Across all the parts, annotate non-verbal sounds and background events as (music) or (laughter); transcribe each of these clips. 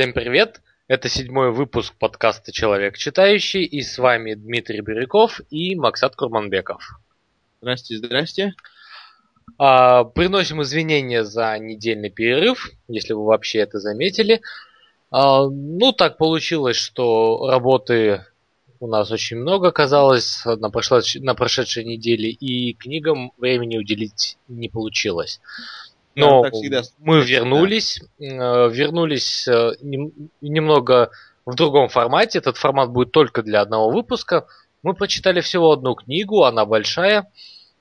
Всем привет! Это седьмой выпуск подкаста «Человек читающий» и с вами Дмитрий Бирюков и Максат Курманбеков. Здрасте, здрасте. А, приносим извинения за недельный перерыв, если вы вообще это заметили. А, ну, так получилось, что работы у нас очень много оказалось на, прошлой, на прошедшей неделе, и книгам времени уделить не получилось. Но всегда. мы вернулись, да. вернулись э, немного в другом формате. Этот формат будет только для одного выпуска. Мы прочитали всего одну книгу, она большая,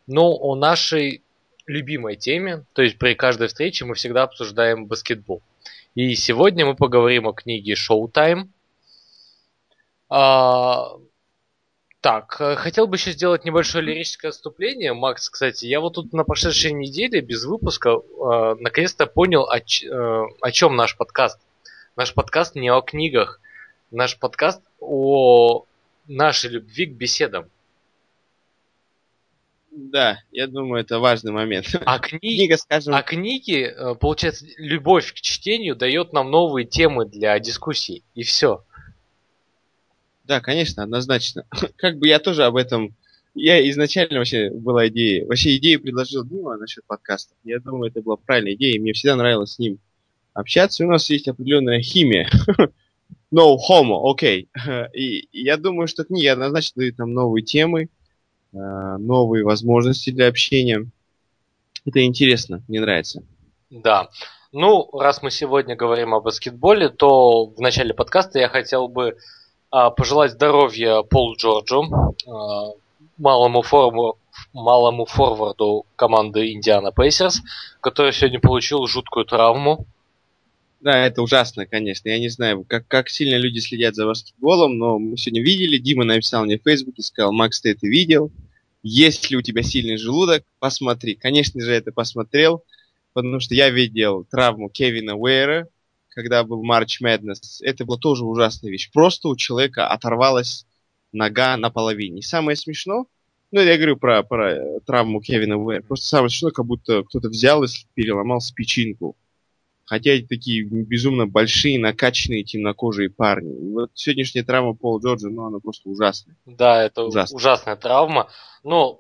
но о нашей любимой теме, то есть при каждой встрече мы всегда обсуждаем баскетбол. И сегодня мы поговорим о книге Showtime. Так, э, хотел бы еще сделать небольшое лирическое отступление. Макс, кстати, я вот тут на прошедшей неделе без выпуска э, наконец-то понял, о, ч, э, о чем наш подкаст. Наш подкаст не о книгах. Наш подкаст о нашей любви к беседам. Да, я думаю, это важный момент. А, кни... Книга, скажем... а книги, э, получается, любовь к чтению дает нам новые темы для дискуссий. И все. Да, конечно, однозначно. (laughs) Как бы я тоже об этом... Я изначально вообще была идея... Вообще идею предложил Дима насчет подкаста. Я думаю, это была правильная идея, мне всегда нравилось с ним общаться. У нас есть определенная химия. (laughs) No homo, окей. Okay. (laughs) И, я думаю, что книги однозначно дают нам новые темы, э, новые возможности для общения. Это интересно, мне нравится. Да. Ну, раз мы сегодня говорим о баскетболе, то в начале подкаста я хотел бы пожелать здоровья Полу Джорджу, а, малому, форму, малому форварду команды Индиана Пейсерс, который сегодня получил жуткую травму. Да, это ужасно, конечно. Я не знаю, как, как сильно люди следят за баскетболом, но мы сегодня видели, Дима написал мне в Фейсбуке, сказал, Макс, ты это видел? Есть ли у тебя сильный желудок? Посмотри. Конечно же, это посмотрел, потому что я видел травму Кевина Уэйра, когда был March Madness, это была тоже ужасная вещь. Просто у человека оторвалась нога наполовине. И самое смешно, ну, я говорю про, про э, травму Кевина В. Просто самое смешное, как будто кто-то взял и переломал спичинку. Хотя эти такие безумно большие, накачанные, темнокожие парни. И вот сегодняшняя травма Пола Джорджа, ну, она просто ужасная. Да, это ужасная, ужасная травма. Но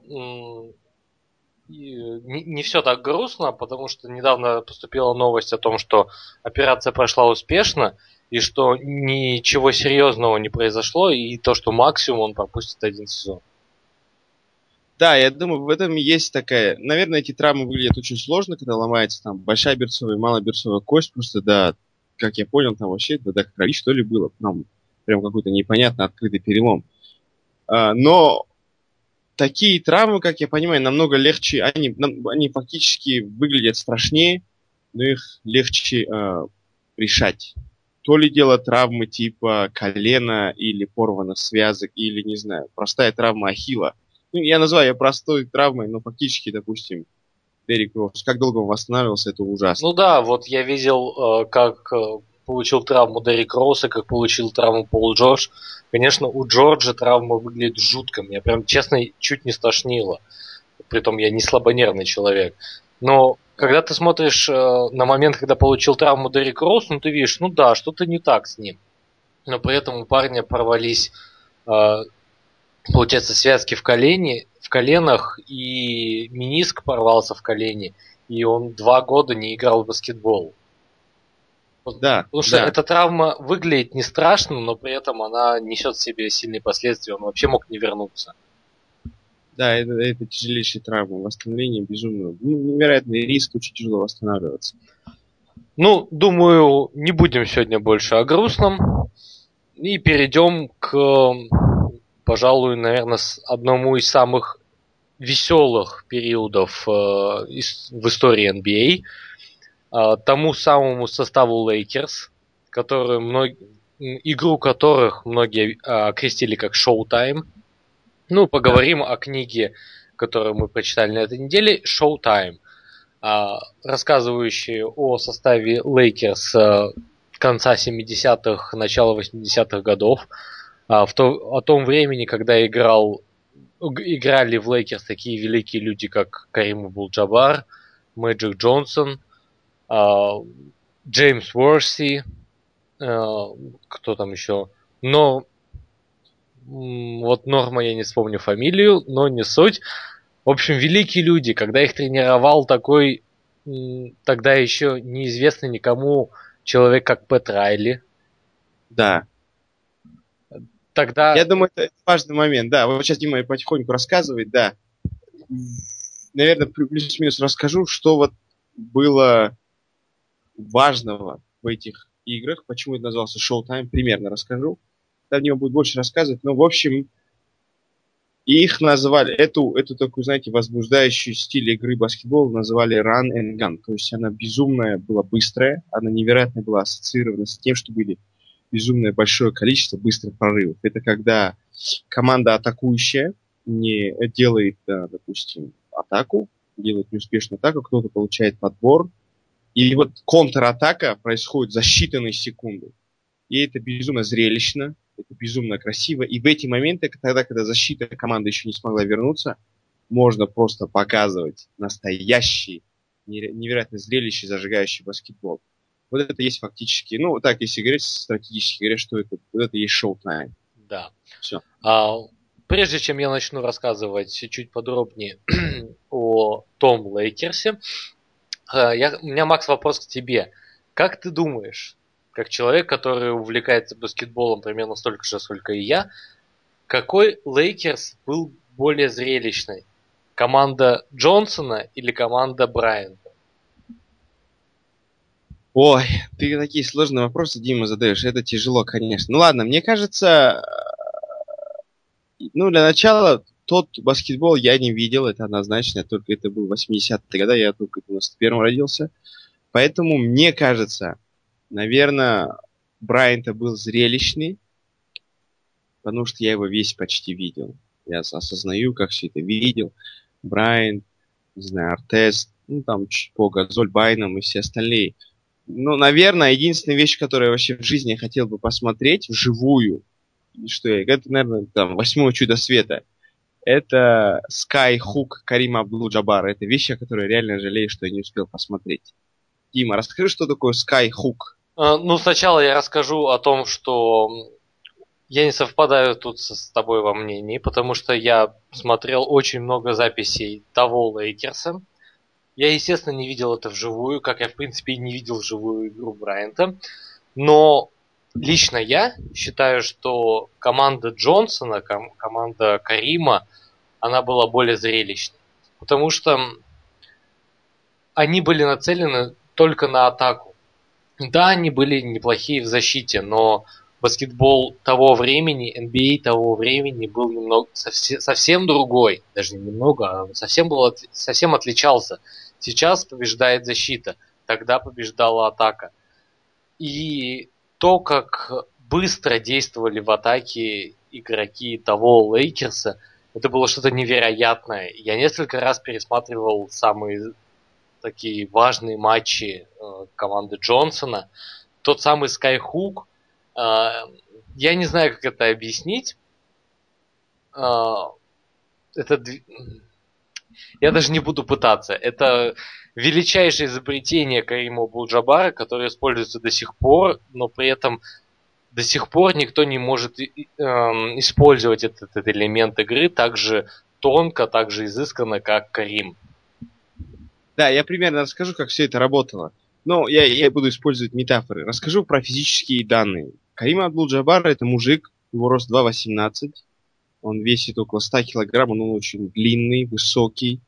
не, не все так грустно, потому что недавно поступила новость о том, что операция прошла успешно, и что ничего серьезного не произошло, и то, что максимум он пропустит один сезон. Да, я думаю, в этом есть такая... Наверное, эти травмы выглядят очень сложно, когда ломается там большая берцовая и малоберцовая кость, просто да, как я понял, там вообще да, до крови что ли было, там прям какой-то непонятно открытый перелом. А, но такие травмы, как я понимаю, намного легче, они, они фактически выглядят страшнее, но их легче э, решать. То ли дело травмы типа колена или порванных связок, или, не знаю, простая травма ахилла. Ну, я называю ее простой травмой, но фактически, допустим, Дерек Росс, как долго он восстанавливался, это ужасно. Ну да, вот я видел, э, как э, получил травму Дерек Росса, как получил травму Пол Джордж. Конечно, у Джорджа травма выглядит жутко. Меня прям, честно, чуть не стошнило. Притом я не слабонервный человек. Но когда ты смотришь э, на момент, когда получил травму Дерек Росс, ну ты видишь, ну да, что-то не так с ним. Но при этом у парня порвались, э, получается, связки в колене, в коленах, и миниск порвался в колене, и он два года не играл в баскетбол. Да, Потому что да. эта травма выглядит не страшно, но при этом она несет в себе сильные последствия. Он вообще мог не вернуться. Да, это, это тяжелейшая травма. Восстановление безумно. Ну, невероятный риск, очень тяжело восстанавливаться. Ну, думаю, не будем сегодня больше о грустном. И перейдем к, пожалуй, наверное, одному из самых веселых периодов э, в истории NBA – тому самому составу Лейкерс, которые мног... игру которых многие а, окрестили как Showtime. Ну, поговорим о книге, которую мы прочитали на этой неделе, Showtime, а, рассказывающей о составе Лейкерс конца 70-х, начала 80-х годов, в то, о том времени, когда играл, играли в Лейкерс такие великие люди, как Карим Абдул-Джабар, Мэджик Джонсон – а, Джеймс Уорси, э, кто там еще, но вот Норма, я не вспомню фамилию, но не суть. В общем, великие люди, когда их тренировал такой, тогда еще неизвестный никому человек, как Пэт Райли. Да. Тогда... Я думаю, это важный момент, да. Вот сейчас Дима потихоньку рассказывает, да. Наверное, плюс-минус расскажу, что вот было важного в этих играх, почему это назывался Showtime, примерно расскажу. Там Дима будет больше рассказывать, но, в общем, их называли, эту, эту такую, знаете, возбуждающую стиль игры баскетбол называли run and gun. То есть она безумная была быстрая, она невероятно была ассоциирована с тем, что были безумное большое количество быстрых прорывов. Это когда команда атакующая не делает, допустим, атаку, делает неуспешную атаку, кто-то получает подбор, и вот контратака происходит за считанные секунды. И это безумно зрелищно, это безумно красиво. И в эти моменты, тогда, когда защита команды еще не смогла вернуться, можно просто показывать настоящий, невероятно зрелище, зажигающий баскетбол. Вот это есть фактически, ну, так, если говорить стратегически, говоря, что это, вот это есть шоу-тайм. Да. Все. А, прежде чем я начну рассказывать чуть подробнее (clears throat) о том Лейкерсе, я, у меня, Макс, вопрос к тебе. Как ты думаешь, как человек, который увлекается баскетболом примерно столько же, сколько и я, какой Лейкерс был более зрелищный? Команда Джонсона или команда Брайанта? Ой, ты такие сложные вопросы, Дима, задаешь. Это тяжело, конечно. Ну ладно, мне кажется, ну для начала тот баскетбол я не видел, это однозначно, только это был 80-е годы, я только в 91-м родился. Поэтому мне кажется, наверное, Брайанта был зрелищный, потому что я его весь почти видел. Я осознаю, как все это видел. Брайан, не знаю, Артест, ну там чуть по Газоль Байном и все остальные – ну, наверное, единственная вещь, которую я вообще в жизни хотел бы посмотреть вживую, что я, это, наверное, там, восьмое чудо света, это Skyhook Карима Абдул-Джабара. Это вещь, о которой реально жалею, что я не успел посмотреть. Дима, расскажи, что такое Skyhook. А, ну, сначала я расскажу о том, что я не совпадаю тут с тобой во мнении, потому что я смотрел очень много записей того Лейкерса, я, естественно, не видел это вживую, как я, в принципе, и не видел вживую игру Брайанта. Но лично я считаю, что команда Джонсона, ком- команда Карима, она была более зрелищной. Потому что они были нацелены только на атаку. Да, они были неплохие в защите, но баскетбол того времени, NBA того времени был немного совсем, совсем другой, даже не немного, а совсем был совсем отличался. Сейчас побеждает защита, тогда побеждала атака. И то, как быстро действовали в атаке игроки того Лейкерса, это было что-то невероятное. Я несколько раз пересматривал самые такие важные матчи э, команды Джонсона. Тот самый Skyhook, э, я не знаю, как это объяснить. Э, это я даже не буду пытаться. Это величайшее изобретение Карима Булджабара, которое используется до сих пор, но при этом до сих пор никто не может э, использовать этот, этот элемент игры так же тонко, так же изысканно, как Карим. Да, я примерно расскажу, как все это работало. Но я, я буду использовать метафоры. Расскажу про физические данные. Карим Абдул-Джабар это мужик, его рост 2,18, он весит около 100 килограмм, он очень длинный, высокий.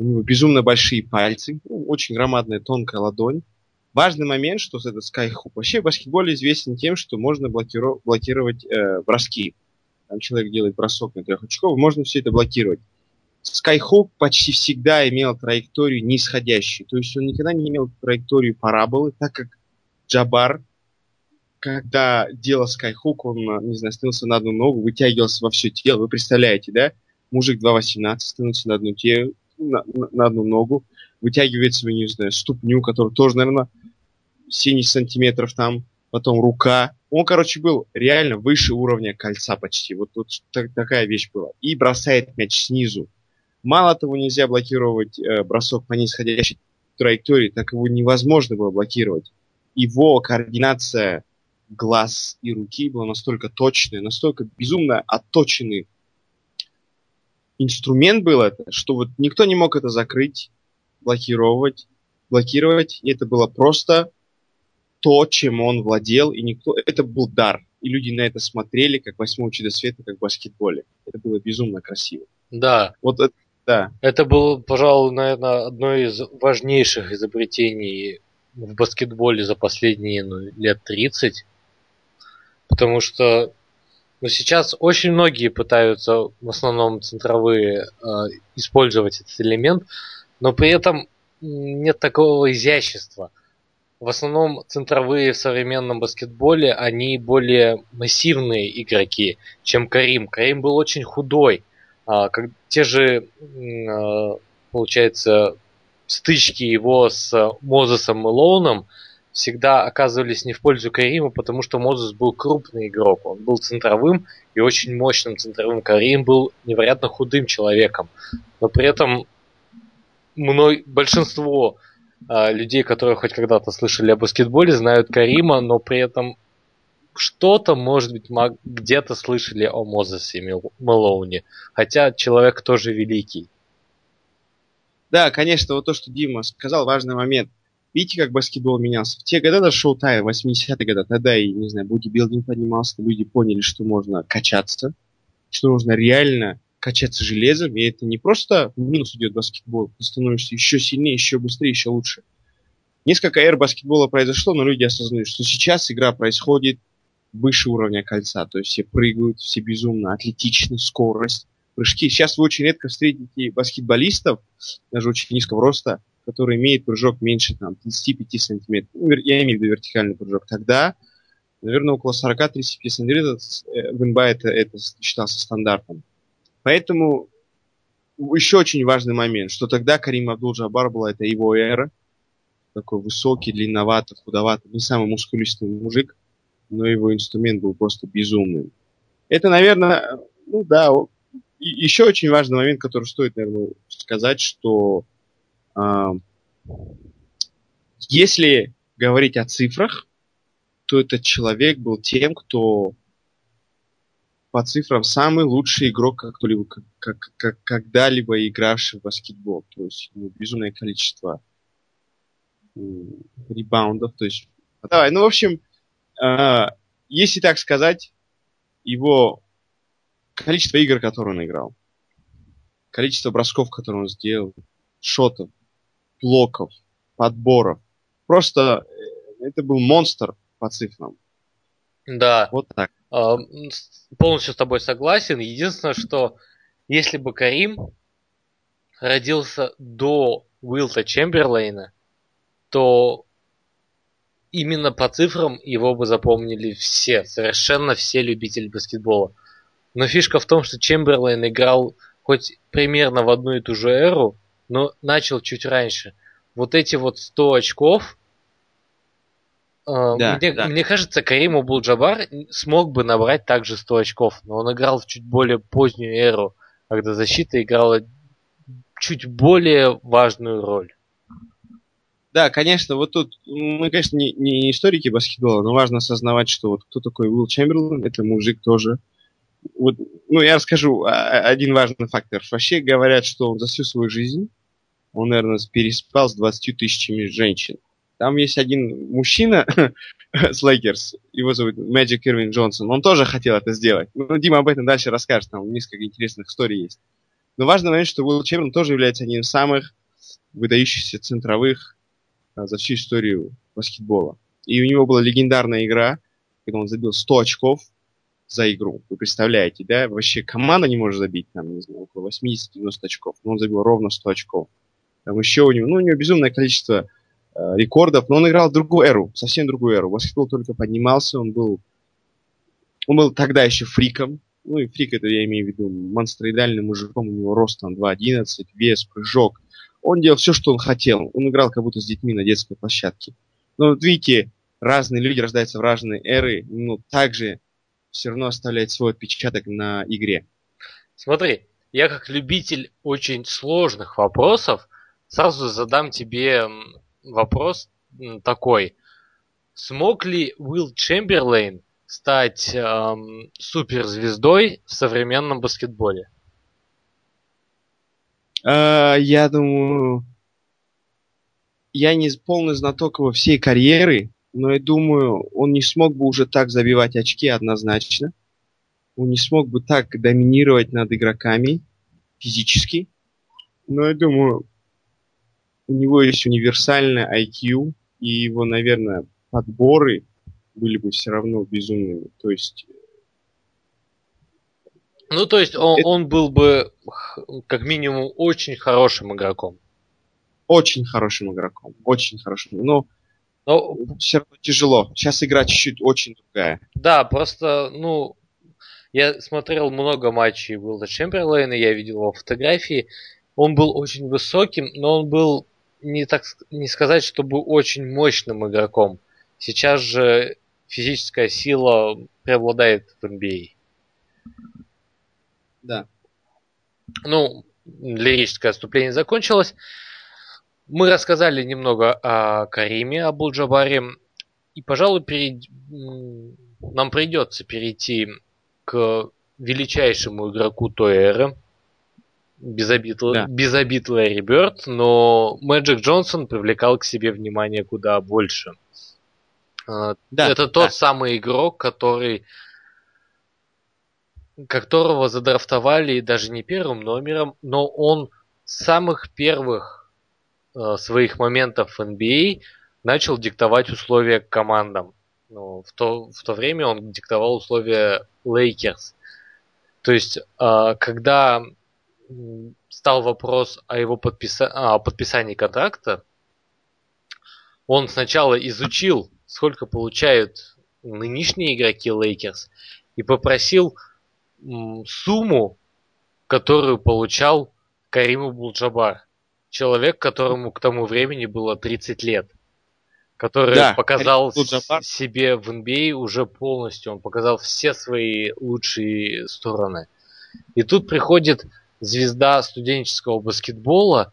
У него безумно большие пальцы, ну, очень громадная тонкая ладонь. Важный момент, что этот скайхуп. Вообще в баскетболе известен тем, что можно блокиров- блокировать э, броски. Там человек делает бросок на трех очков, можно все это блокировать. Skyhook почти всегда имел траекторию нисходящую. То есть он никогда не имел траекторию параболы, так как Джабар когда делал скайхук, он, не знаю, становился на одну ногу, вытягивался во все тело. Вы представляете, да? Мужик 2.18 становится на одну, тело, на, на, одну ногу, вытягивает свою, не знаю, ступню, которая тоже, наверное, 70 сантиметров там, потом рука. Он, короче, был реально выше уровня кольца почти. Вот, вот так, такая вещь была. И бросает мяч снизу. Мало того, нельзя блокировать э, бросок по нисходящей траектории, так его невозможно было блокировать. Его координация глаз и руки было настолько точное, настолько безумно отточенный инструмент был это, что вот никто не мог это закрыть, блокировать, блокировать. И это было просто то, чем он владел, и никто... Это был дар. И люди на это смотрели, как восьмое чудо света, как в баскетболе. Это было безумно красиво. Да. Вот это, да. Это было, пожалуй, наверное, одно из важнейших изобретений в баскетболе за последние ну, лет 30. Потому что ну, сейчас очень многие пытаются, в основном центровые, э, использовать этот элемент, но при этом нет такого изящества. В основном центровые в современном баскетболе, они более массивные игроки, чем Карим. Карим был очень худой. А, как те же, а, получается, стычки его с Мозесом Мэлоуном всегда оказывались не в пользу Карима, потому что Мозес был крупный игрок. Он был центровым и очень мощным центровым. Карим был невероятно худым человеком. Но при этом мной, большинство э, людей, которые хоть когда-то слышали о баскетболе, знают Карима, но при этом что-то, может быть, где-то слышали о Мозесе Мэлоуне. Хотя человек тоже великий. Да, конечно, вот то, что Дима сказал, важный момент. Видите, как баскетбол менялся? В те годы, даже шоу-тайм, 80-е годы, тогда и, не знаю, бодибилдинг поднимался, люди поняли, что можно качаться, что можно реально качаться железом, и это не просто в минус идет баскетбол, ты становишься еще сильнее, еще быстрее, еще лучше. Несколько эр баскетбола произошло, но люди осознают, что сейчас игра происходит выше уровня кольца, то есть все прыгают, все безумно атлетичны, скорость, прыжки. Сейчас вы очень редко встретите баскетболистов, даже очень низкого роста, который имеет прыжок меньше там, 35 сантиметров. Ну, я имею в виду вертикальный прыжок. Тогда, наверное, около 40-35 сантиметров э, в НБА это, это считался стандартом. Поэтому еще очень важный момент, что тогда Карим Абдул-Джабар была, это его эра, такой высокий, длинноватый, худоватый, не самый мускулистый мужик, но его инструмент был просто безумным. Это, наверное, ну да, еще очень важный момент, который стоит, наверное, сказать, что если говорить о цифрах, то этот человек был тем, кто по цифрам самый лучший игрок, как кто-либо, как, как, когда-либо игравший в баскетбол. То есть ну, безумное количество ребаундов. То есть, давай, ну, в общем, э, если так сказать, его количество игр, которые он играл, количество бросков, которые он сделал, шотов, блоков, подборов, просто э, это был монстр по цифрам. Да. Вот так. А, полностью с тобой согласен. Единственное, что если бы Карим родился до Уилта Чемберлейна, то именно по цифрам его бы запомнили все, совершенно все любители баскетбола. Но фишка в том, что Чемберлейн играл хоть примерно в одну и ту же эру, но начал чуть раньше. Вот эти вот 100 очков, а, да, мне, да. мне кажется, Карим Абул-Джабар смог бы набрать также 100 очков, но он играл в чуть более позднюю эру, когда защита играла чуть более важную роль. Да, конечно, вот тут мы, конечно, не, не историки баскетбола, но важно осознавать, что вот кто такой Уилл Чемберлен, это мужик тоже. Вот, ну, я расскажу один важный фактор. Вообще говорят, что он за всю свою жизнь, он, наверное, переспал с 20 тысячами женщин. Там есть один мужчина (laughs) с Лейкерс, его зовут Мэджик Ирвин Джонсон, он тоже хотел это сделать. Ну, Дима об этом дальше расскажет, там несколько интересных историй есть. Но важно понять, что Уилл Чемберлен тоже является одним из самых выдающихся центровых а, за всю историю баскетбола. И у него была легендарная игра, когда он забил 100 очков за игру. Вы представляете, да? Вообще команда не может забить, там, не знаю, около 80-90 очков. Но он забил ровно 100 очков. Там еще у него, ну, у него безумное количество э, рекордов, но он играл другую эру, совсем другую эру. Баскетбол только поднимался, он был, он был тогда еще фриком, ну и фрик это я имею в виду монстроидальным мужиком, у него рост там 2.11, вес, прыжок. Он делал все, что он хотел. Он играл как будто с детьми на детской площадке. Но вот видите, разные люди рождаются в разные эры, но также все равно оставляет свой отпечаток на игре. Смотри, я как любитель очень сложных вопросов, сразу задам тебе вопрос такой. смог ли Уилл Чемберлейн стать эм, суперзвездой в современном баскетболе? Uh, я думаю, я не полный знаток его всей карьеры, но я думаю, он не смог бы уже так забивать очки однозначно. Он не смог бы так доминировать над игроками физически. Но я думаю, у него есть универсальный IQ, и его, наверное, подборы были бы все равно безумными. То есть... Ну, то есть он, это... он был бы как минимум очень хорошим игроком. Очень хорошим игроком. Очень хорошим. Но но все равно тяжело. Сейчас игра чуть-чуть очень другая. Да, просто, ну, я смотрел много матчей Уилда Чемберлейна, я видел его фотографии. Он был очень высоким, но он был не так не сказать, чтобы очень мощным игроком. Сейчас же физическая сила преобладает в NBA. Да. Ну, лирическое отступление закончилось. Мы рассказали немного о Кариме Абул-Джабаре. И, пожалуй, перед... нам придется перейти к величайшему игроку той эры. Без обид, да. без обид Ларри Бёрд, но Мэджик Джонсон привлекал к себе внимание куда больше. А, да, Это тот да. самый игрок, который которого задрафтовали даже не первым номером, но он с самых первых Э, своих моментов в NBA начал диктовать условия командам. Ну, в, то, в то время он диктовал условия Лейкерс. То есть, э, когда стал вопрос о его подписа... о подписании контракта, он сначала изучил, сколько получают нынешние игроки Лейкерс, и попросил сумму, которую получал Карим Булджабар человек, которому к тому времени было 30 лет, который да, показал себе в NBA а уже полностью, он показал все свои лучшие стороны. И тут приходит звезда студенческого баскетбола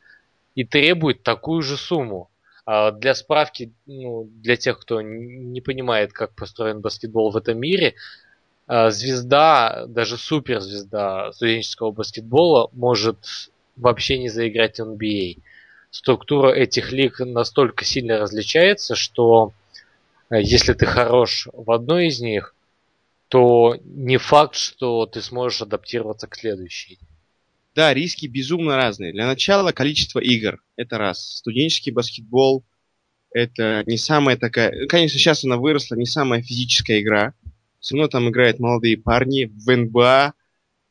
и требует такую же сумму. А для справки, ну, для тех, кто не понимает, как построен баскетбол в этом мире, а, звезда, даже суперзвезда студенческого баскетбола может вообще не заиграть в NBA. Структура этих лиг настолько сильно различается, что если ты хорош в одной из них, то не факт, что ты сможешь адаптироваться к следующей. Да, риски безумно разные. Для начала количество игр. Это раз. Студенческий баскетбол это не самая такая... Конечно, сейчас она выросла, не самая физическая игра. Все равно там играют молодые парни. В НБА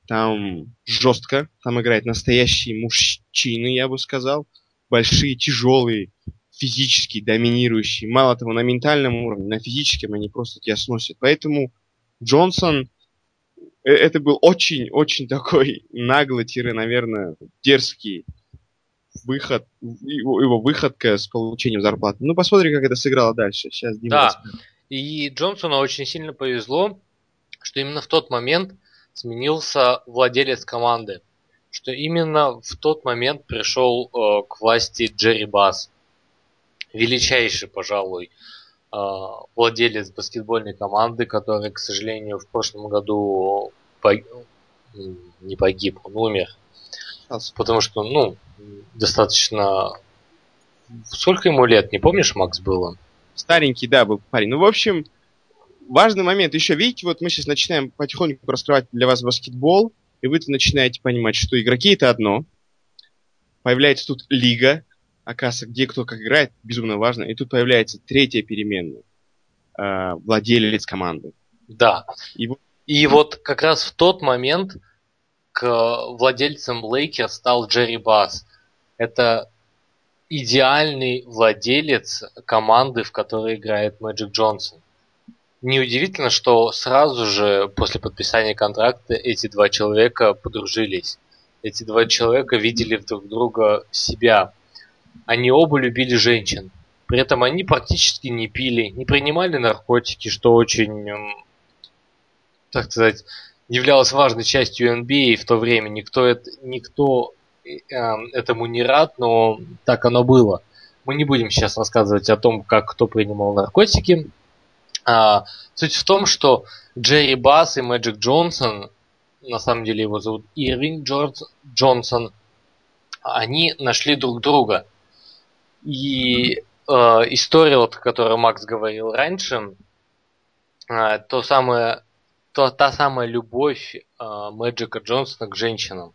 там жестко, там играют настоящие мужчины, я бы сказал. Большие, тяжелые, физически доминирующие. Мало того, на ментальном уровне, на физическом они просто тебя сносят. Поэтому Джонсон, это был очень-очень (laughs) такой наглый, наверное, дерзкий выход, его, его выходка с получением зарплаты. Ну, посмотрим, как это сыграло дальше. Сейчас Дима Да, расскажет. и Джонсону очень сильно повезло, что именно в тот момент сменился владелец команды, что именно в тот момент пришел э, к власти Джерри Бас, величайший, пожалуй, э, владелец баскетбольной команды, который, к сожалению, в прошлом году пог... не погиб, он умер. Потому что, ну, достаточно... Сколько ему лет, не помнишь, Макс, было? Старенький, да, был парень. Ну, в общем, важный момент. Еще, видите, вот мы сейчас начинаем потихоньку раскрывать для вас баскетбол, и вы начинаете понимать, что игроки это одно. Появляется тут лига, оказывается, где кто как играет, безумно важно. И тут появляется третья переменная. Э, владелец команды. Да. И, и вот как раз в тот момент к владельцам Лейкер стал Джерри Бас. Это идеальный владелец команды, в которой играет Мэджик Джонсон. Неудивительно, что сразу же после подписания контракта эти два человека подружились. Эти два человека видели друг друга себя. Они оба любили женщин. При этом они практически не пили, не принимали наркотики, что очень, так сказать, являлось важной частью NBA в то время. Никто, это, никто э, этому не рад, но так оно было. Мы не будем сейчас рассказывать о том, как кто принимал наркотики. А, суть в том, что Джерри Басс и Мэджик Джонсон, на самом деле его зовут Ирвинг Джордж Джонсон, они нашли друг друга. И э, история, вот, о которой Макс говорил раньше, э, то самое, то, та самая любовь э, Мэджика Джонсона к женщинам.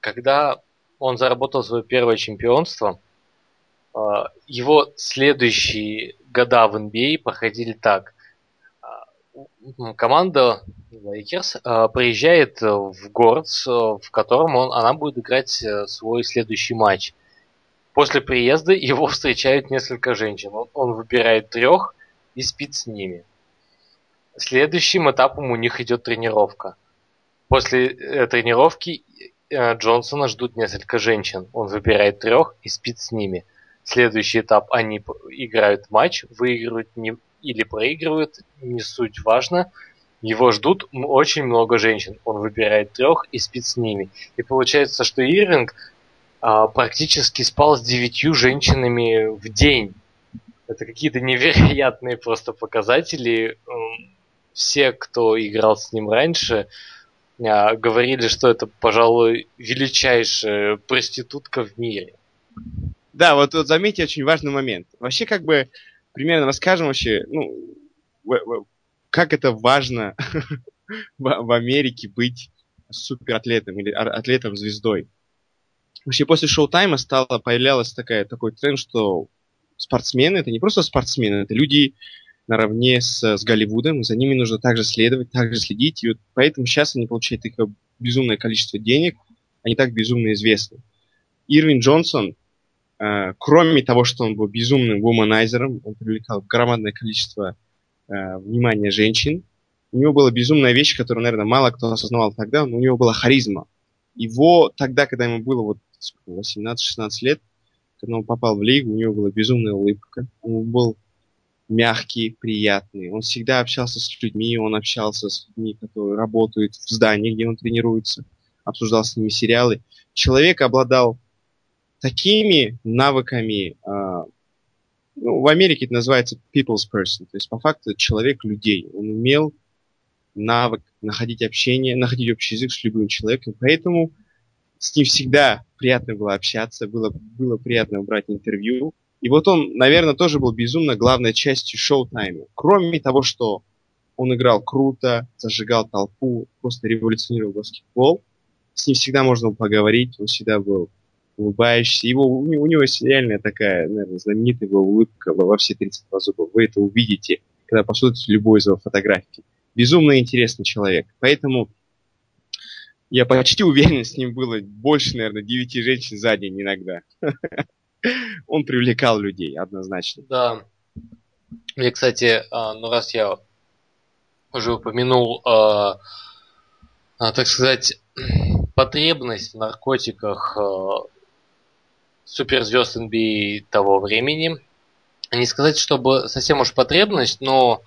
Когда он заработал свое первое чемпионство, э, его следующие года в NBA проходили так. Команда Lakers приезжает в город, в котором он, она будет играть э, свой следующий матч. После приезда (laughs) его встречают несколько женщин. Он, он выбирает трех и спит с ними. Следующим этапом у них идет тренировка. После э, тренировки э, Джонсона ждут несколько женщин. Он выбирает трех и спит с ними. Следующий этап они играют матч, выигрывают не, или проигрывают, не суть важно. Его ждут очень много женщин. Он выбирает трех и спит с ними. И получается, что Ирвинг а, практически спал с девятью женщинами в день. Это какие-то невероятные просто показатели. Все, кто играл с ним раньше, а, говорили, что это, пожалуй, величайшая проститутка в мире. Да, вот, вот заметьте очень важный момент. Вообще, как бы, примерно расскажем вообще, ну, как это важно (laughs) в, Америке быть суператлетом или атлетом-звездой. Вообще, после шоу-тайма стало, появлялась такая, такой тренд, что спортсмены, это не просто спортсмены, это люди наравне с, с Голливудом, за ними нужно также следовать, также следить, и вот поэтому сейчас они получают такое безумное количество денег, они так безумно известны. Ирвин Джонсон, Э, кроме того, что он был безумным вуманайзером, он привлекал громадное количество э, внимания женщин, у него была безумная вещь, которую, наверное, мало кто осознавал тогда, но у него была харизма. Его тогда, когда ему было вот 18-16 лет, когда он попал в лигу, у него была безумная улыбка, он был мягкий, приятный. Он всегда общался с людьми, он общался с людьми, которые работают в здании, где он тренируется, обсуждал с ними сериалы. Человек обладал такими навыками, э, ну, в Америке это называется people's person, то есть по факту человек людей. Он умел навык находить общение, находить общий язык с любым человеком, поэтому с ним всегда приятно было общаться, было, было приятно брать интервью. И вот он, наверное, тоже был безумно главной частью шоу-тайма. Кроме того, что он играл круто, зажигал толпу, просто революционировал баскетбол, с ним всегда можно было поговорить, он всегда был улыбающийся. Его, у, у него реально такая, наверное, знаменитая его улыбка во все 32 зуба. Вы это увидите, когда посмотрите любую из его фотографий. Безумно интересный человек. Поэтому я почти уверен, с ним было больше, наверное, 9 женщин за день иногда. (laughs) (laughs) Он привлекал людей, однозначно. Да. И, кстати, а, ну раз я уже упомянул, а, а, так сказать, (clears throat) потребность в наркотиках суперзвезд NBA того времени. Не сказать, чтобы совсем уж потребность, но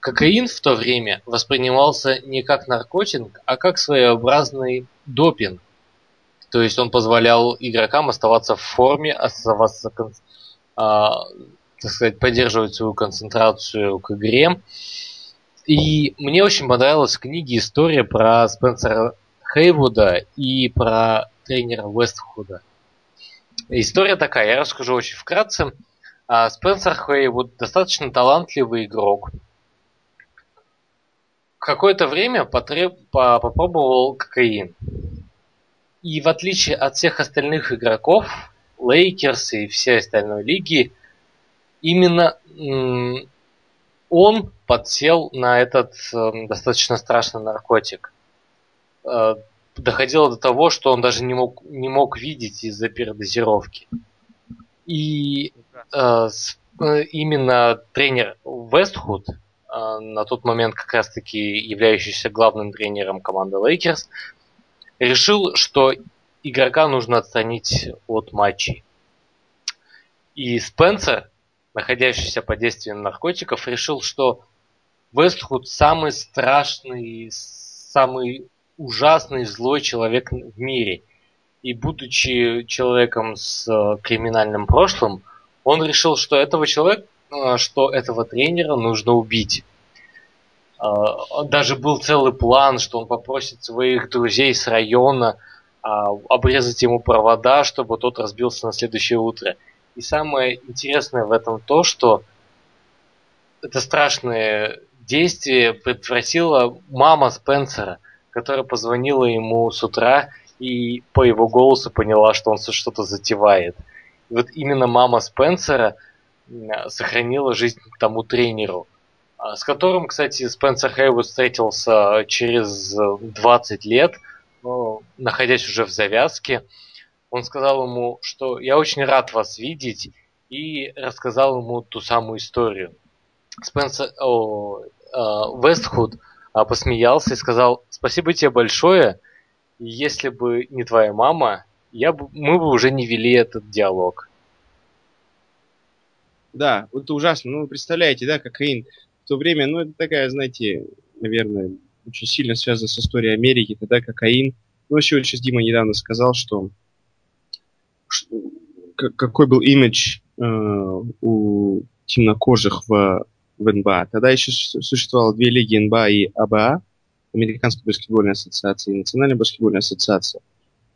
кокаин в то время воспринимался не как наркотик, а как своеобразный допинг. То есть он позволял игрокам оставаться в форме, оставаться, а, так сказать, поддерживать свою концентрацию к игре. И мне очень понравилась в книге история про Спенсера Хейвуда и про тренера Вестхуда. История такая, я расскажу очень вкратце. А, Спенсер Хейвуд достаточно талантливый игрок. Какое-то время потреб... попробовал кокаин. И в отличие от всех остальных игроков, Лейкерс и все остальной лиги, именно он подсел на этот эм, достаточно страшный наркотик. Э, доходило до того, что он даже не мог, не мог видеть из-за передозировки. И э, э, именно тренер Вестхед, на тот момент как раз-таки являющийся главным тренером команды Лейкерс, решил, что игрока нужно отстранить от матчей. И Спенсер, находящийся под действием наркотиков, решил, что Вестхуд самый страшный, самый ужасный злой человек в мире. И будучи человеком с э, криминальным прошлым, он решил, что этого человека, э, что этого тренера нужно убить. Э, даже был целый план, что он попросит своих друзей с района обрезать ему провода, чтобы тот разбился на следующее утро. И самое интересное в этом то, что это страшное действие предотвратила мама Спенсера, которая позвонила ему с утра и по его голосу поняла, что он что-то затевает. И вот именно мама Спенсера сохранила жизнь тому тренеру, а, с которым, кстати, Спенсер Хейвуд встретился через 20 лет, находясь уже в завязке. Он сказал ему, что я очень рад вас видеть, и рассказал ему ту самую историю. Спенсер, о, о, Вестхуд а, посмеялся и сказал, спасибо тебе большое, если бы не твоя мама, я бы, мы бы уже не вели этот диалог. Да, это ужасно. Ну, вы представляете, да, кокаин в то время, ну, это такая, знаете, наверное, очень сильно связана с историей Америки, тогда кокаин. Ну, еще сейчас Дима недавно сказал, что, что какой был имидж э, у темнокожих в, в НБА. Тогда еще существовало две лиги НБА и АБА, Американская баскетбольная ассоциация и Национальная баскетбольная ассоциация.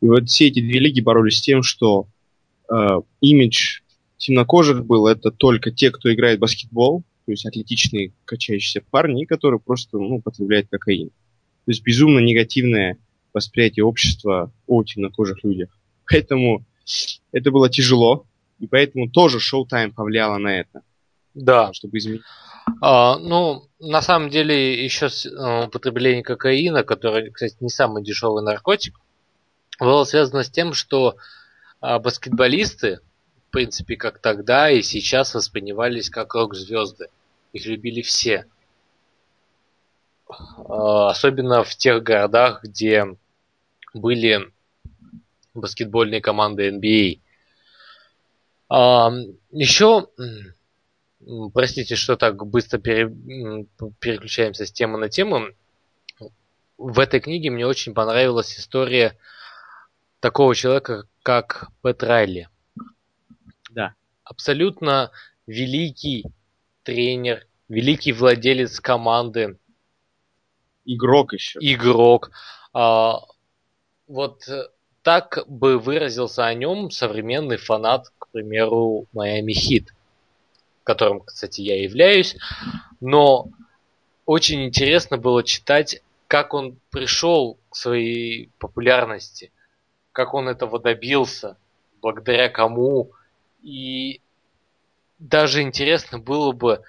И вот все эти две лиги боролись с тем, что э, имидж темнокожих был это только те, кто играет в баскетбол, то есть атлетичные качающиеся парни, которые просто ну, потребляют кокаин. То есть безумно негативное восприятие общества о темнокожих людях. Поэтому это было тяжело, и поэтому тоже шоу-тайм повлияло на это. Да. Чтобы изменить. А, ну, на самом деле, еще э, употребление кокаина, которое, кстати, не самый дешевый наркотик, было связано с тем, что а, баскетболисты, в принципе, как тогда и сейчас воспринимались как рок-звезды. Их любили все. А, особенно в тех городах, где были баскетбольные команды NBA. А, еще, простите, что так быстро пере, переключаемся с темы на тему. В этой книге мне очень понравилась история такого человека, как Пэт Райли. Да. Абсолютно великий тренер, великий владелец команды. Игрок еще. Игрок. А, вот так бы выразился о нем современный фанат, к примеру, Майами Хит, которым, кстати, я являюсь. Но очень интересно было читать, как он пришел к своей популярности, как он этого добился, благодаря кому. И даже интересно было бы,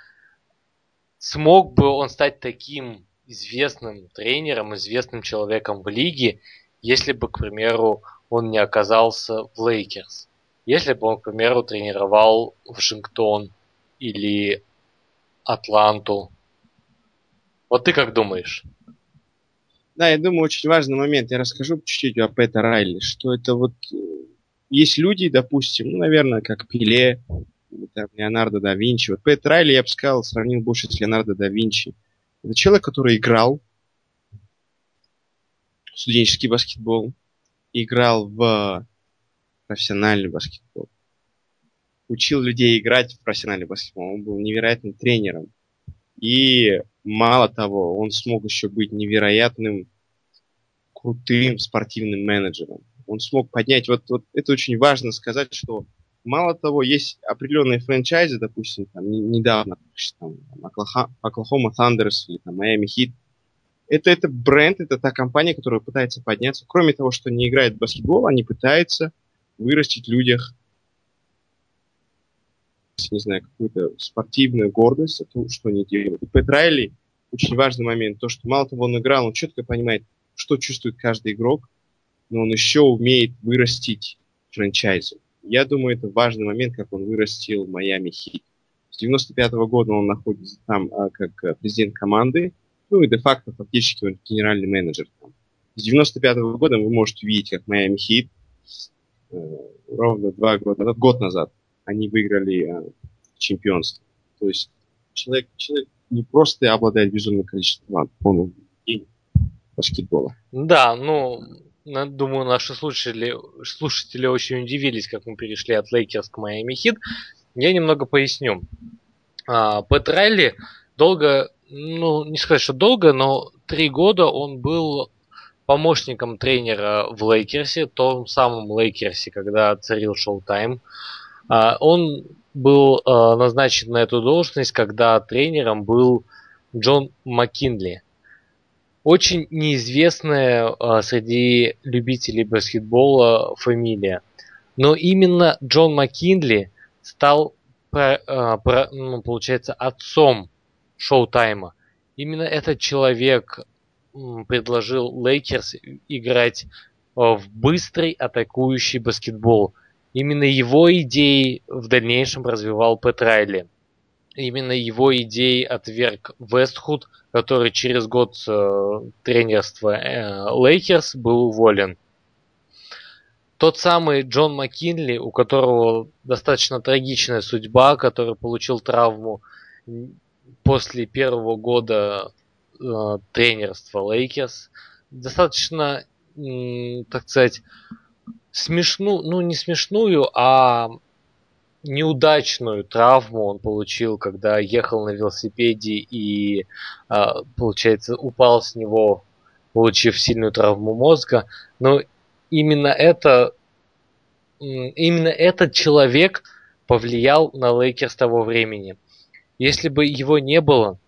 смог бы он стать таким известным тренером, известным человеком в лиге, если бы, к примеру, он не оказался в Лейкерс. Если бы он, к примеру, тренировал Вашингтон или Атланту. Вот ты как думаешь? Да, я думаю, очень важный момент. Я расскажу чуть-чуть о Пэта Райли, что это вот э, есть люди, допустим, ну, наверное, как Пеле, Леонардо да Винчи. Вот Пэт Райли, я бы сказал, сравнил больше с Леонардо да Винчи. Это человек, который играл в студенческий баскетбол, играл в профессиональный баскетбол, учил людей играть в профессиональный баскетбол. Он был невероятным тренером. И мало того, он смог еще быть невероятным крутым спортивным менеджером. Он смог поднять, вот, вот это очень важно сказать, что мало того, есть определенные франчайзы, допустим, там, недавно, там, Оклахома Thunders или там, Miami Heat, это, это бренд, это та компания, которая пытается подняться. Кроме того, что не играет в баскетбол, они пытаются вырастить в людях не знаю, какую-то спортивную гордость, то, что они делают. И Пэт Райли, очень важный момент, то, что мало того, он играл, он четко понимает, что чувствует каждый игрок, но он еще умеет вырастить франчайзу. Я думаю, это важный момент, как он вырастил Майами Хит. С 95 -го года он находится там а, как а, президент команды, ну и де-факто фактически он генеральный менеджер там. С 95 -го года вы можете видеть, как Майами Хит э, ровно два года назад, год назад, они выиграли э, чемпионство. То есть человек, человек не просто обладает безумным количеством талантов, он гений баскетбола. Да, ну, думаю, наши слушатели, слушатели очень удивились, как мы перешли от Лейкерс к Майами Хит. Я немного поясню. А, Пэт Райли долго, ну, не сказать, что долго, но три года он был помощником тренера в Лейкерсе, том самом Лейкерсе, когда царил showtime. А, он был а, назначен на эту должность, когда тренером был Джон Маккинни. Очень неизвестная а, среди любителей баскетбола фамилия. Но именно Джон Маккинни стал, ну, получается, отцом showtime а. Именно этот человек предложил Лейкерс играть в быстрый атакующий баскетбол. Именно его идеи в дальнейшем развивал Пэт Райли. Именно его идеи отверг Вестхед, который через год э, тренерства э, Лейкерс был уволен. Тот самый Джон Маккинни, у которого достаточно трагичная судьба, который получил травму после первого года э, тренерства Лейкерс, достаточно, э, так сказать, смешную, ну не смешную, а неудачную травму он получил, когда ехал на велосипеде и, а, получается, упал с него, получив сильную травму мозга. Но именно это, именно этот человек повлиял на Лейкерс того времени. Если бы его не было,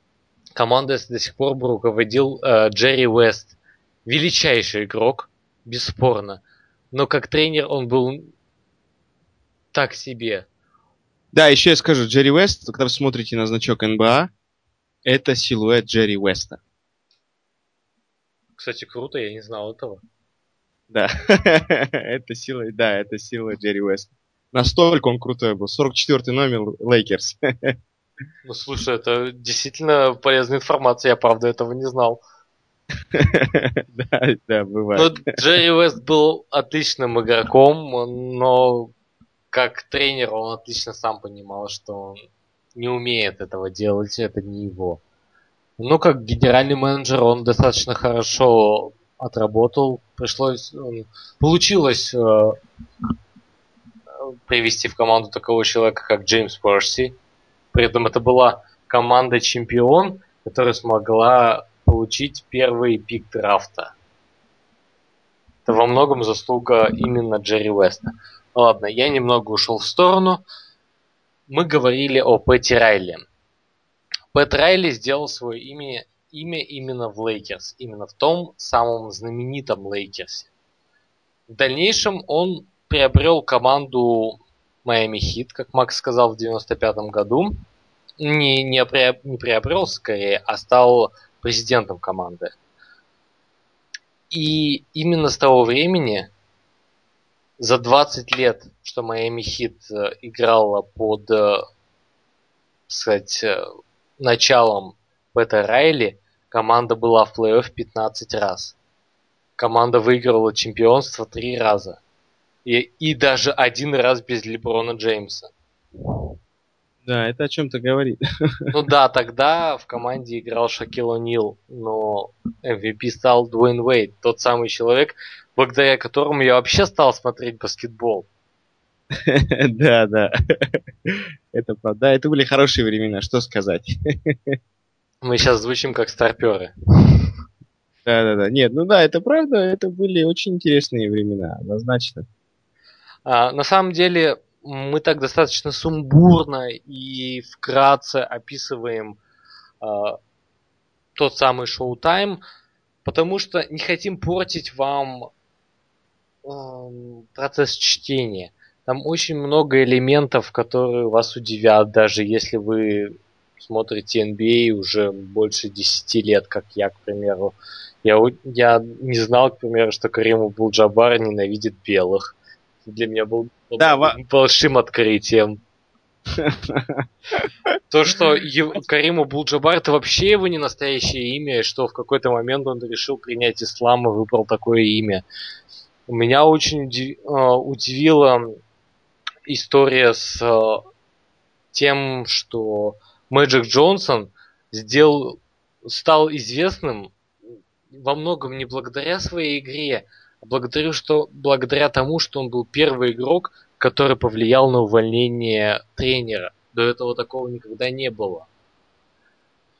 командой до сих пор бы руководил э, Джерри Уэст. Величайший игрок, бесспорно но как тренер он был так себе. Да, еще я скажу, Джерри Уэст, когда вы смотрите на значок НБА, это силуэт Джерри Уэста. Кстати, круто, я не знал этого. Да, (laughs) это сила, да, это сила Джерри Уэста. Настолько он крутой был. 44 номер Лейкерс. (laughs) Ну, слушай, это действительно полезная информация, я правда этого не знал. (laughs) Да, да, бывает. Ну, Джерри Уэст был отличным игроком, но как тренер он отлично сам понимал, что он не умеет этого делать, это не его. Ну, как генеральный менеджер он достаточно хорошо отработал. Пришлось... Получилось э, привести в команду такого человека, как Джеймс Уорси. При этом это была команда-чемпион, которая смогла получить первый пик драфта. Это во многом заслуга именно Джерри Уэста. Ладно, я немного ушел в сторону. Мы говорили о Пэти Райли. Пэт Райли сделал свое имя, имя именно в Лейкерс, именно в том самом знаменитом Лейкерсе. В дальнейшем он приобрел команду Майами Хит, как Макс сказал в 95 году. Не, не, не приобрел скорее, а стал президентом команды. И именно с того времени, за 20 лет, что Майами Хит э, играла под, э, сказать, э, началом Пэта Райли, команда была в плей-офф 15 раз. Команда выиграла чемпионство три раза. И, и даже один раз без Леброна Джеймса. Да, это о чем-то говорит. Ну да, тогда в команде играл Шакил О'Нил, но MVP стал Дуэйн Уэйд, тот самый человек, благодаря которому я вообще стал смотреть баскетбол. (laughs) Да, да. Это правда. Это были хорошие времена, что сказать. Мы сейчас звучим как старперы. Да, да, да. Нет, ну да, это правда, это были очень интересные времена, однозначно. А, на самом деле, мы так достаточно сумбурно и вкратце описываем э, тот самый шоу-тайм, потому что не хотим портить вам э, процесс чтения. Там очень много элементов, которые вас удивят, даже если вы смотрите NBA уже больше 10 лет, как я, к примеру. Я, я не знал, к примеру, что Карим Булджабар ненавидит белых. Для меня был да, большим открытием. (laughs) То, что Кариму Булджабар это вообще его не настоящее имя, и что в какой-то момент он решил принять ислам и выбрал такое имя. Меня очень а, удивила история с а, тем, что Мэджик Джонсон сделал, стал известным во многом не благодаря своей игре, благодарю, что благодаря тому, что он был первый игрок, который повлиял на увольнение тренера. До этого такого никогда не было.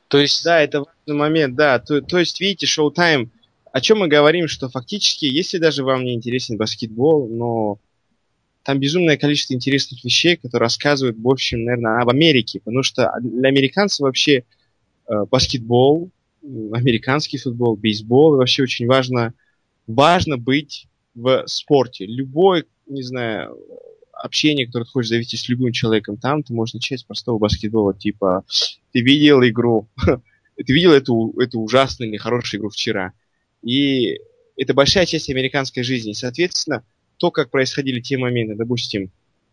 То есть... Да, это важный момент, да. То, то есть, видите, Showtime, о чем мы говорим, что фактически, если даже вам не интересен баскетбол, но там безумное количество интересных вещей, которые рассказывают, в общем, наверное, об Америке. Потому что для американцев вообще э, баскетбол, американский футбол, бейсбол, вообще очень важно, важно быть в спорте. Любой, не знаю, общение, которое ты хочешь завести с любым человеком там, ты можешь начать с простого баскетбола, типа, ты видел игру, (laughs) ты видел эту, эту ужасную или хорошую игру вчера. И это большая часть американской жизни. Соответственно, то, как происходили те моменты, допустим,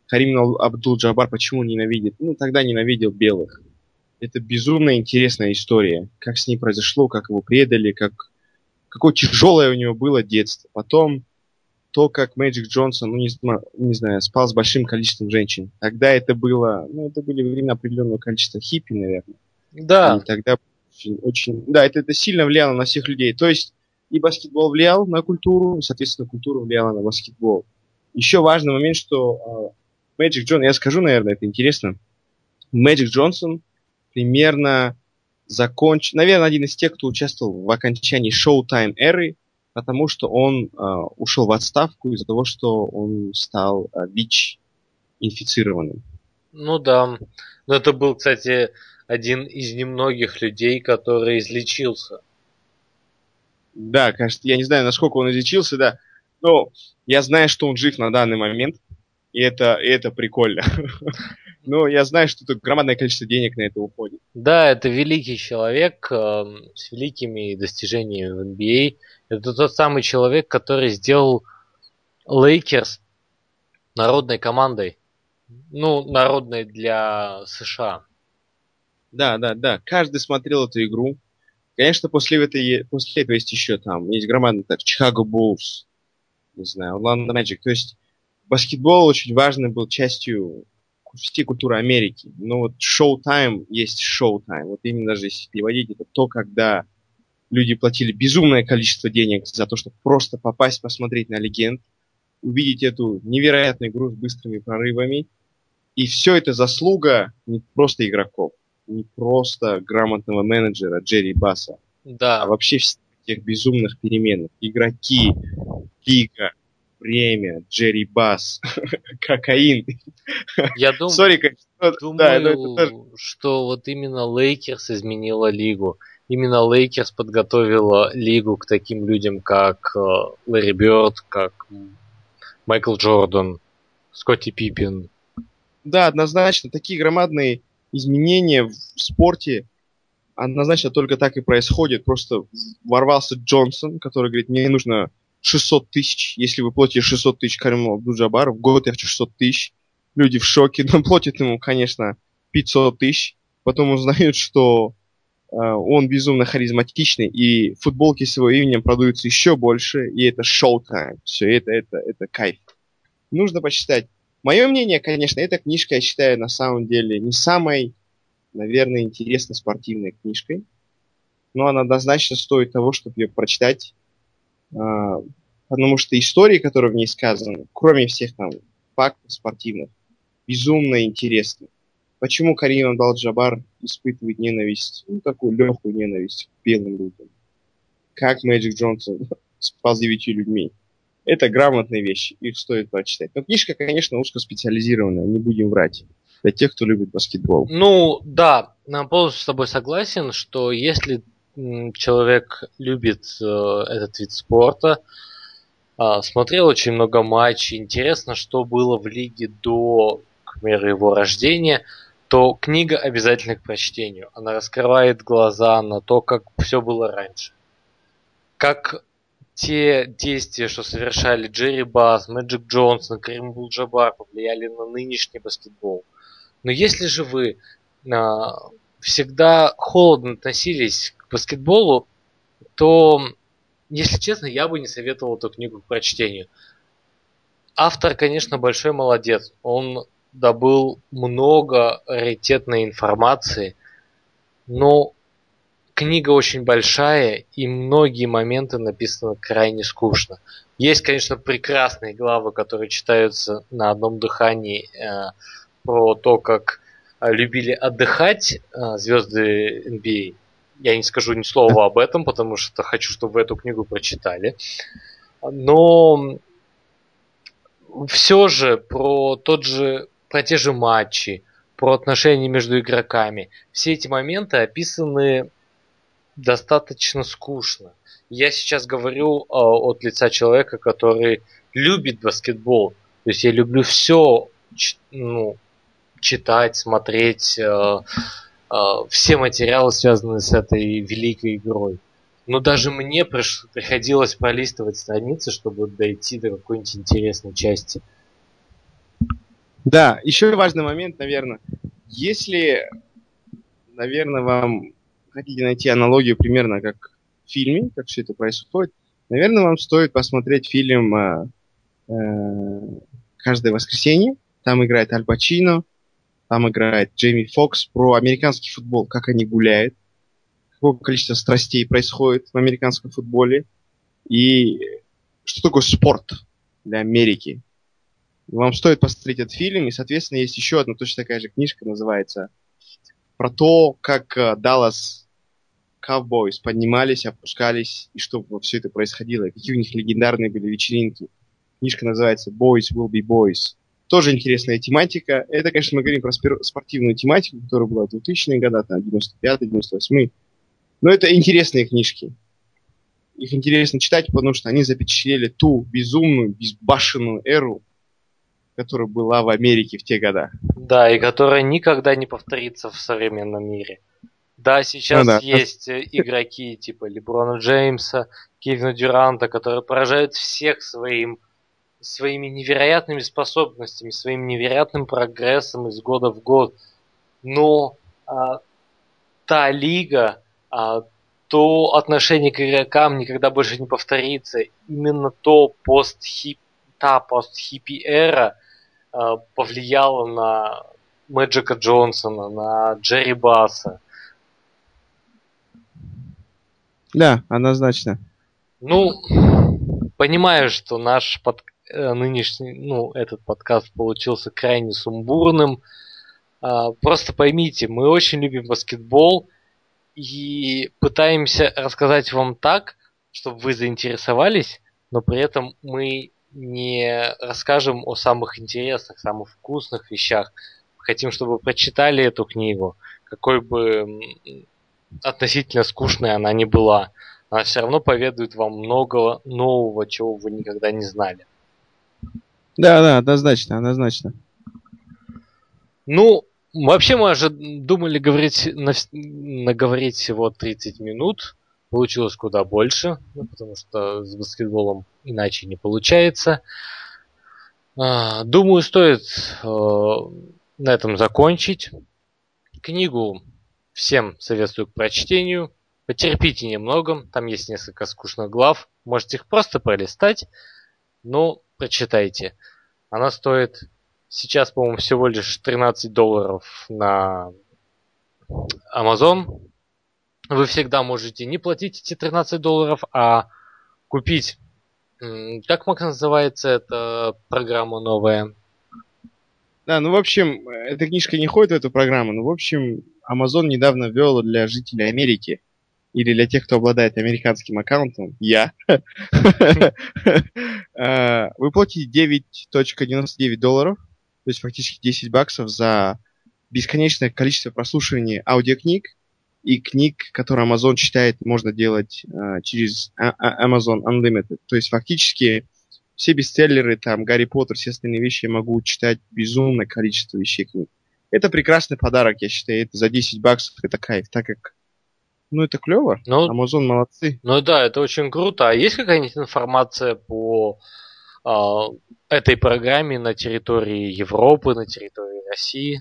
Карим Абдул-Джабар почему ненавидит? Ну, тогда ненавидел белых. Это безумно интересная история. Как с ней произошло, как его предали, как, какое тяжелое у него было детство. Потом то, как Мэджик Джонсон, ну, не, не знаю, спал с большим количеством женщин. Тогда это было, ну, это были времена определенного количества хиппи, наверное. Да. И тогда очень, очень да, это, это сильно влияло на всех людей. То есть и баскетбол влиял на культуру, и, соответственно, культура влияла на баскетбол. Еще важный момент, что Мэджик uh, Джонсон, я скажу, наверное, это интересно, Мэджик Джонсон примерно закончил, наверное, один из тех, кто участвовал в окончании Showtime эры, потому что он uh, ушел в отставку из-за того, что он стал uh, ВИЧ-инфицированным. Ну да. Но это был, кстати, один из немногих людей, который излечился. Да, кажется, я не знаю, насколько он излечился, да. Но я знаю, что он жив на данный момент. И это, и это прикольно. (laughs) Но я знаю, что тут громадное количество денег на это уходит. Да, это великий человек э, с великими достижениями в NBA. Это тот самый человек, который сделал Лейкерс народной командой. Ну, народной для США. Да, да, да. Каждый смотрел эту игру. Конечно, после, этой, после этого есть еще там, есть громадный так, Chicago Bulls, не знаю, Orlando Magic. То есть баскетбол очень важный был частью всей культуры Америки. Но вот showtime есть showtime. Вот именно даже если переводить, это то, когда люди платили безумное количество денег за то, чтобы просто попасть, посмотреть на легенд, увидеть эту невероятную игру с быстрыми прорывами. И все это заслуга не просто игроков не просто грамотного менеджера Джерри Басса, да. а вообще всех тех безумных переменных. Игроки, лига, время, Джерри Басс, (laughs) кокаин. Я дум... Sorry, конечно. думаю, да, тоже... что вот именно Лейкерс изменила лигу. Именно Лейкерс подготовила лигу к таким людям, как э, Лэри Бёрд, как Майкл Джордан, Скотти Пиппин. Да, однозначно. Такие громадные изменения в спорте однозначно только так и происходит. Просто ворвался Джонсон, который говорит, мне нужно 600 тысяч. Если вы платите 600 тысяч Кариму Абдуджабару, в год я хочу 600 тысяч. Люди в шоке, (laughs) но платят ему, конечно, 500 тысяч. Потом узнают, (laughs) что э, он безумно харизматичный, и футболки с его именем продаются еще больше, и это шоу-тайм. Все, это, это, это кайф. Нужно почитать Мое мнение, конечно, эта книжка, я считаю, на самом деле не самой, наверное, интересной спортивной книжкой. Но она однозначно стоит того, чтобы ее прочитать. А, потому что истории, которые в ней сказаны, кроме всех там фактов спортивных, безумно интересны. Почему Карим Абдал-Джабар испытывает ненависть, ну, такую легкую ненависть к белым людям? Как Мэджик Джонсон (laughs) спал с девятью людьми? Это грамотные вещи, их стоит прочитать. Но книжка, конечно, узкоспециализированная, не будем врать. Для тех, кто любит баскетбол. Ну, да, полностью с тобой согласен, что если человек любит э, этот вид спорта, э, смотрел очень много матчей, интересно, что было в лиге до, к примеру, его рождения, то книга обязательно к прочтению. Она раскрывает глаза на то, как все было раньше. Как те действия, что совершали Джерри Бас, Мэджик Джонсон, Карим Булджабар, повлияли на нынешний баскетбол. Но если же вы а, всегда холодно относились баскетболу, то, если честно, я бы не советовал эту книгу к прочтению. Автор, конечно, большой молодец. Он добыл много раритетной информации, но книга очень большая, и многие моменты написаны крайне скучно. Есть, конечно, прекрасные главы, которые читаются на одном дыхании э, про то, как а, любили отдыхать а, звезды NBA. Я не скажу ни слова об этом, потому что хочу, чтобы вы эту книгу прочитали. Но все же про тот же, про те же матчи, про отношения между игроками. Все эти моменты описаны достаточно скучно. Я сейчас говорю э, от лица человека, который любит баскетбол. То есть я люблю все ну, читать, смотреть, э, все материалы, связанные с этой великой игрой. Но даже мне приходилось пролистывать страницы, чтобы дойти до какой-нибудь интересной части. Да, еще важный момент, наверное. Если, наверное, вам хотите найти аналогию примерно как в фильме, как все это происходит, наверное, вам стоит посмотреть фильм э, э, «Каждое воскресенье». Там играет Аль Пачино, там играет Джейми Фокс про американский футбол, как они гуляют, какое количество страстей происходит в американском футболе и что такое спорт для Америки. Вам стоит посмотреть этот фильм, и, соответственно, есть еще одна точно такая же книжка, называется про то, как Даллас uh, Cowboys поднимались, опускались, и что все это происходило, какие у них легендарные были вечеринки. Книжка называется Boys Will Be Boys. Тоже интересная тематика. Это, конечно, мы говорим про спортивную тематику, которая была в 2000-е годы, там, 95-98 Но это интересные книжки. Их интересно читать, потому что они запечатлели ту безумную, безбашенную эру, которая была в Америке в те годы. Да, и которая никогда не повторится в современном мире. Да, сейчас ну, да. есть игроки типа Леброна Джеймса, Кевина Дюранта, которые поражают всех своим своими невероятными способностями, своим невероятным прогрессом из года в год. Но а, та лига, а, то отношение к игрокам никогда больше не повторится. Именно то пост-хип, та пост-хиппи эра а, повлияла на Мэджика Джонсона, на Джерри Басса. Да, однозначно. Ну, понимаю, что наш под, нынешний, ну, этот подкаст получился крайне сумбурным. А, просто поймите, мы очень любим баскетбол и пытаемся рассказать вам так, чтобы вы заинтересовались, но при этом мы не расскажем о самых интересных, самых вкусных вещах. Хотим, чтобы вы прочитали эту книгу, какой бы относительно скучной она ни была. Она все равно поведает вам много нового, чего вы никогда не знали. Да, да, однозначно, однозначно. Ну, вообще мы уже думали говорить, на, наговорить всего 30 минут. Получилось куда больше, ну, потому что с баскетболом иначе не получается. А, думаю, стоит э, на этом закончить. Книгу всем советую к прочтению. Потерпите немного, там есть несколько скучных глав. Можете их просто пролистать. Но прочитайте. Она стоит сейчас, по-моему, всего лишь 13 долларов на Amazon. Вы всегда можете не платить эти 13 долларов, а купить. Как Макс называется эта программа новая? Да, ну в общем, эта книжка не ходит в эту программу, но в общем, Amazon недавно ввел для жителей Америки или для тех, кто обладает американским аккаунтом, я, э, (laughs) вы платите 9.99 долларов, то есть фактически 10 баксов за бесконечное количество прослушивания аудиокниг и книг, которые Amazon читает, можно делать uh, через Amazon Unlimited. То есть фактически все бестселлеры, там, Гарри Поттер, все остальные вещи я могу читать безумное количество вещей книг. Это прекрасный подарок, я считаю. Это за 10 баксов это кайф, так как ну, это клево. Ну, Amazon молодцы. Ну да, это очень круто. А есть какая-нибудь информация по а, этой программе на территории Европы, на территории России?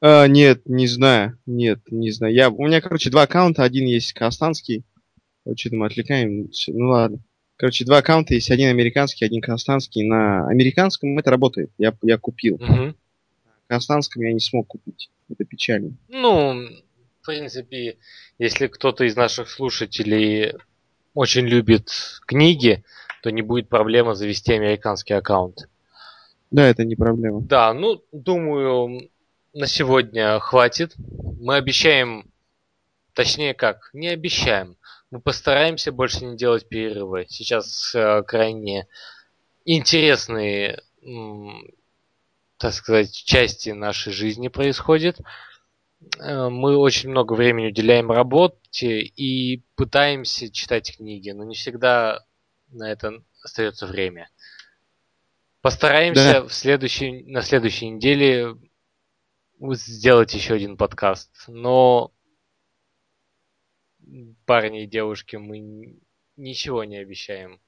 А, нет, не знаю. Нет, не знаю. Я, у меня, короче, два аккаунта. Один есть казахстанский. Что-то мы отвлекаем. Ну ладно. Короче, два аккаунта есть. Один американский, один казахстанский. На американском это работает. Я, я купил. Угу. На казахстанском я не смог купить. Это печально. Ну, в принципе, если кто-то из наших слушателей очень любит книги, то не будет проблема завести американский аккаунт. Да, это не проблема. Да, ну, думаю, на сегодня хватит. Мы обещаем, точнее как, не обещаем. Мы постараемся больше не делать перерывы. Сейчас э, крайне интересные, так сказать, части нашей жизни происходят. Э, мы очень много времени уделяем работе и пытаемся читать книги, но не всегда на это остается время. Постараемся да. в следующей, на следующей неделе сделать еще один подкаст. Но, парни и девушки, мы ничего не обещаем.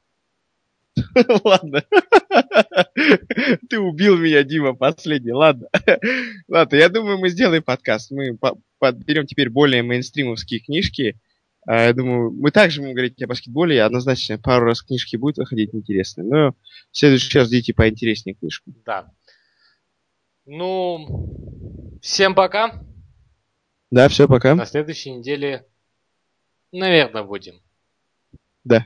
(laughs) Ладно. (laughs) Ты убил меня, Дима, последний. Ладно. (laughs) Ладно, я думаю, мы сделаем подкаст. Мы подберем теперь более мейнстримовские книжки. А, я думаю, мы также будем говорить о баскетболе. Однозначно, пару раз книжки будут выходить интересные. Но в следующий раз ждите поинтереснее книжку. Да. Ну, всем пока. Да, все, пока. На следующей неделе, наверное, будем. Да.